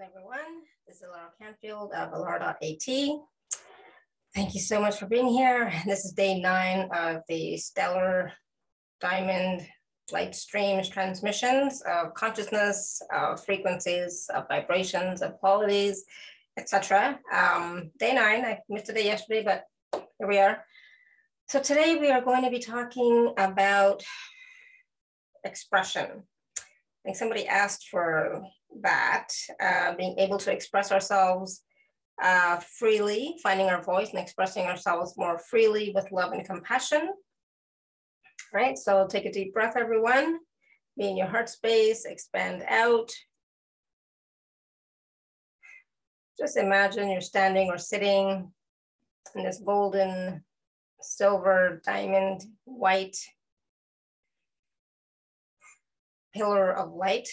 everyone. This is Alara Canfield of Alara.at. Thank you so much for being here. This is day nine of the Stellar Diamond Light Streams transmissions of consciousness, of frequencies, of vibrations, of qualities, etc. Um, day nine, I missed a day yesterday, but here we are. So today we are going to be talking about expression. I think somebody asked for that, uh, being able to express ourselves uh, freely, finding our voice and expressing ourselves more freely with love and compassion. Right, so take a deep breath, everyone. Be in your heart space, expand out. Just imagine you're standing or sitting in this golden, silver, diamond, white pillar of light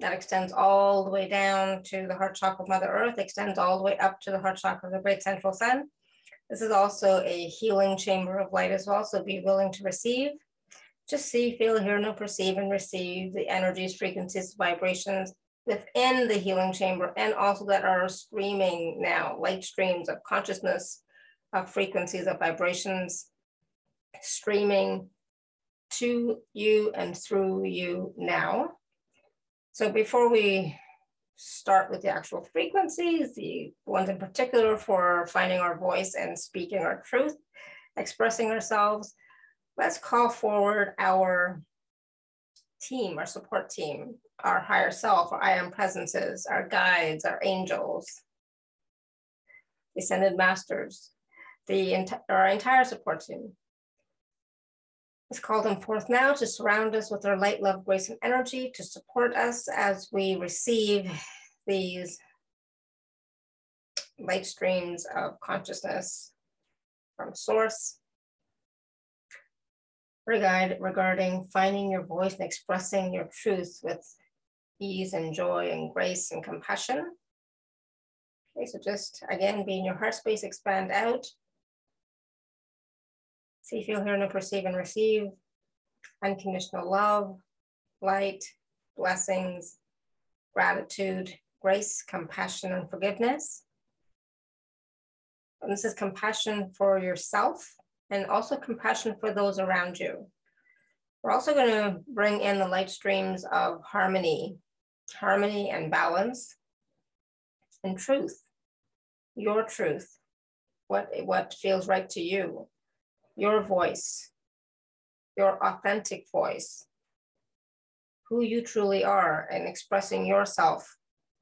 that extends all the way down to the heart chakra of Mother Earth, extends all the way up to the heart chakra of the great central sun. This is also a healing chamber of light as well, so be willing to receive. Just see, feel, hear, know, perceive, and receive the energies, frequencies, vibrations within the healing chamber, and also that are streaming now, light streams of consciousness, of frequencies, of vibrations, streaming to you and through you now. So before we start with the actual frequencies, the ones in particular for finding our voice and speaking our truth, expressing ourselves, let's call forward our team, our support team, our higher self, our I am presences, our guides, our angels, ascended masters, the our entire support team. Let's call them forth now to surround us with their light, love, grace, and energy to support us as we receive these light streams of consciousness from source guide regarding finding your voice and expressing your truth with ease and joy and grace and compassion. Okay, so just again, be in your heart space, expand out. See, feel, hear, and perceive and receive unconditional love, light, blessings, gratitude, grace, compassion, and forgiveness. And this is compassion for yourself and also compassion for those around you. We're also going to bring in the light streams of harmony, harmony and balance and truth, your truth, what, what feels right to you your voice, your authentic voice, who you truly are, and expressing yourself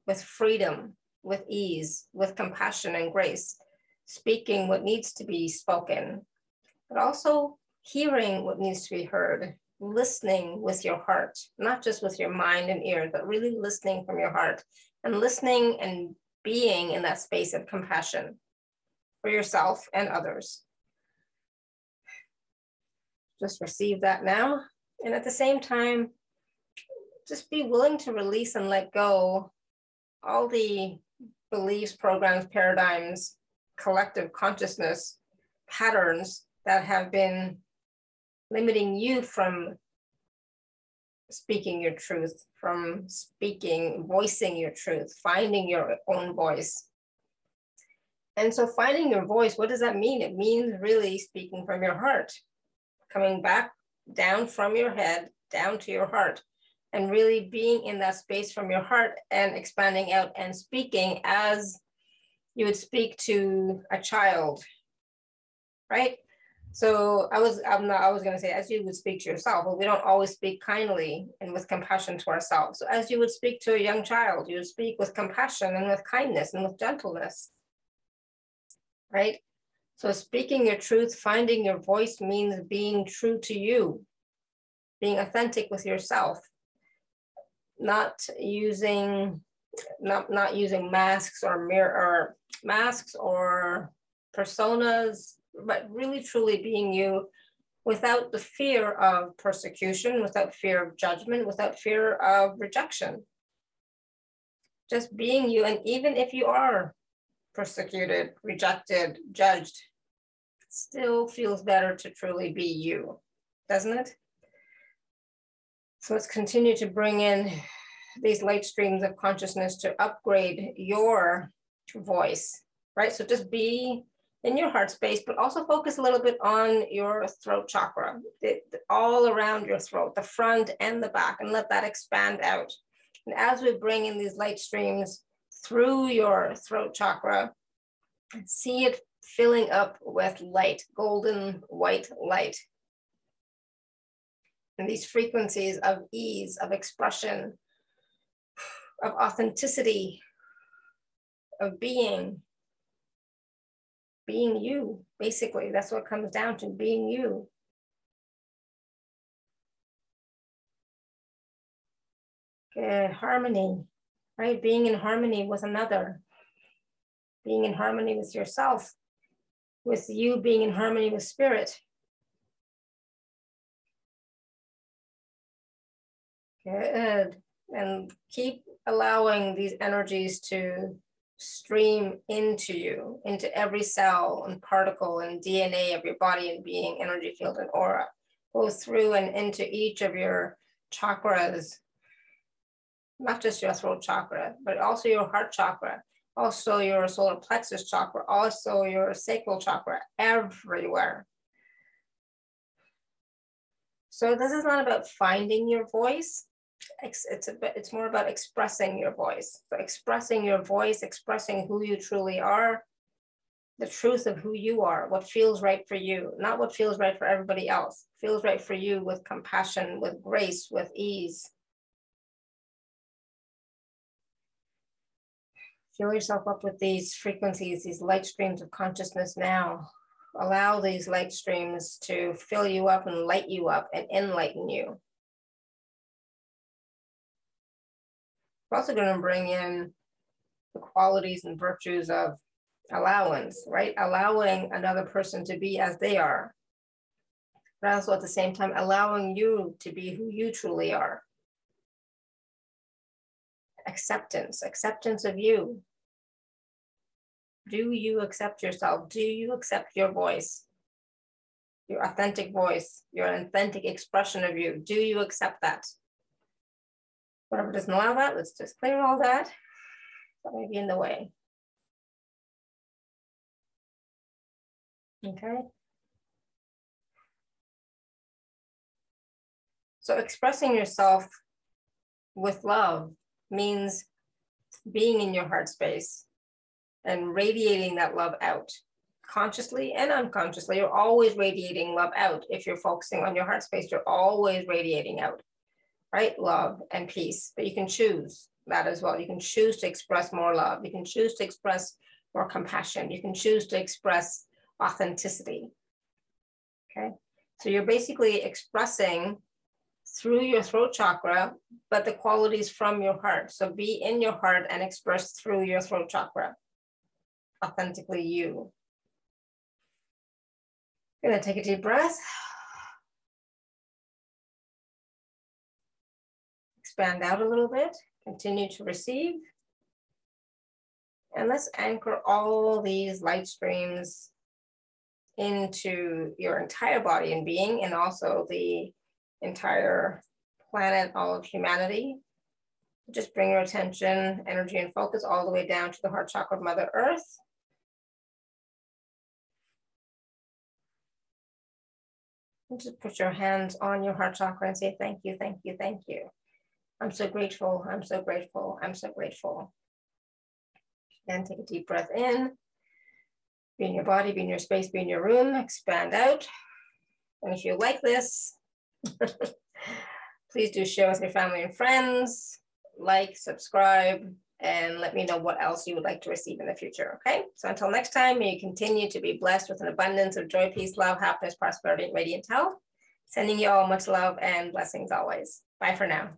with freedom, with ease, with compassion and grace, speaking what needs to be spoken, but also hearing what needs to be heard, listening with your heart, not just with your mind and ears, but really listening from your heart and listening and being in that space of compassion for yourself and others just receive that now. And at the same time, just be willing to release and let go all the beliefs, programs, paradigms, collective consciousness patterns that have been limiting you from speaking your truth, from speaking, voicing your truth, finding your own voice. And so, finding your voice, what does that mean? It means really speaking from your heart coming back down from your head down to your heart and really being in that space from your heart and expanding out and speaking as you would speak to a child right? So i was i'm not i was going to say as you would speak to yourself but we don't always speak kindly and with compassion to ourselves. So as you would speak to a young child you would speak with compassion and with kindness and with gentleness right so speaking your truth, finding your voice means being true to you, being authentic with yourself, not using not not using masks or mirror or masks or personas, but really truly being you without the fear of persecution, without fear of judgment, without fear of rejection. Just being you, and even if you are persecuted, rejected, judged, still feels better to truly be you, doesn't it? So let's continue to bring in these light streams of consciousness to upgrade your voice, right? So just be in your heart space, but also focus a little bit on your throat chakra, all around your throat, the front and the back, and let that expand out. And as we bring in these light streams through your throat chakra, see it filling up with light, golden white light. And these frequencies of ease, of expression, of authenticity, of being, being you, basically. That's what comes down to being you. Good harmony, right? Being in harmony with another, being in harmony with yourself, with you being in harmony with spirit. Good. And keep allowing these energies to stream into you, into every cell and particle and DNA of your body and being, energy field and aura. Go through and into each of your chakras, not just your throat chakra, but also your heart chakra, also your solar plexus chakra, also your sacral chakra, everywhere. So this is not about finding your voice, it's a bit, it's more about expressing your voice. So expressing your voice, expressing who you truly are, the truth of who you are, what feels right for you, not what feels right for everybody else. Feels right for you with compassion, with grace, with ease. Fill yourself up with these frequencies, these light streams of consciousness now. Allow these light streams to fill you up and light you up and enlighten you. We're also going to bring in the qualities and virtues of allowance, right? Allowing another person to be as they are, but also at the same time allowing you to be who you truly are. Acceptance, acceptance of you. Do you accept yourself? Do you accept your voice? Your authentic voice, your authentic expression of you. Do you accept that? Whatever doesn't allow that, let's just clear all that. That may be in the way. Okay. So expressing yourself with love means being in your heart space and radiating that love out consciously and unconsciously. You're always radiating love out. If you're focusing on your heart space, you're always radiating out right? Love and peace, but you can choose that as well. You can choose to express more love. You can choose to express more compassion. You can choose to express authenticity. Okay. So you're basically expressing through your throat chakra, but the qualities from your heart. So be in your heart and express through your throat chakra, authentically you. Gonna take a deep breath. expand out a little bit, continue to receive. And let's anchor all these light streams into your entire body and being, and also the entire planet, all of humanity. Just bring your attention, energy, and focus all the way down to the heart chakra of Mother Earth. And just put your hands on your heart chakra and say, thank you, thank you, thank you. I'm so grateful. I'm so grateful. I'm so grateful. And take a deep breath in. Be in your body, be in your space, be in your room, expand out. And if you like this, please do share with your family and friends, like, subscribe, and let me know what else you would like to receive in the future. Okay. So until next time, may you continue to be blessed with an abundance of joy, peace, love, happiness, prosperity, and radiant health. Sending you all much love and blessings always. Bye for now.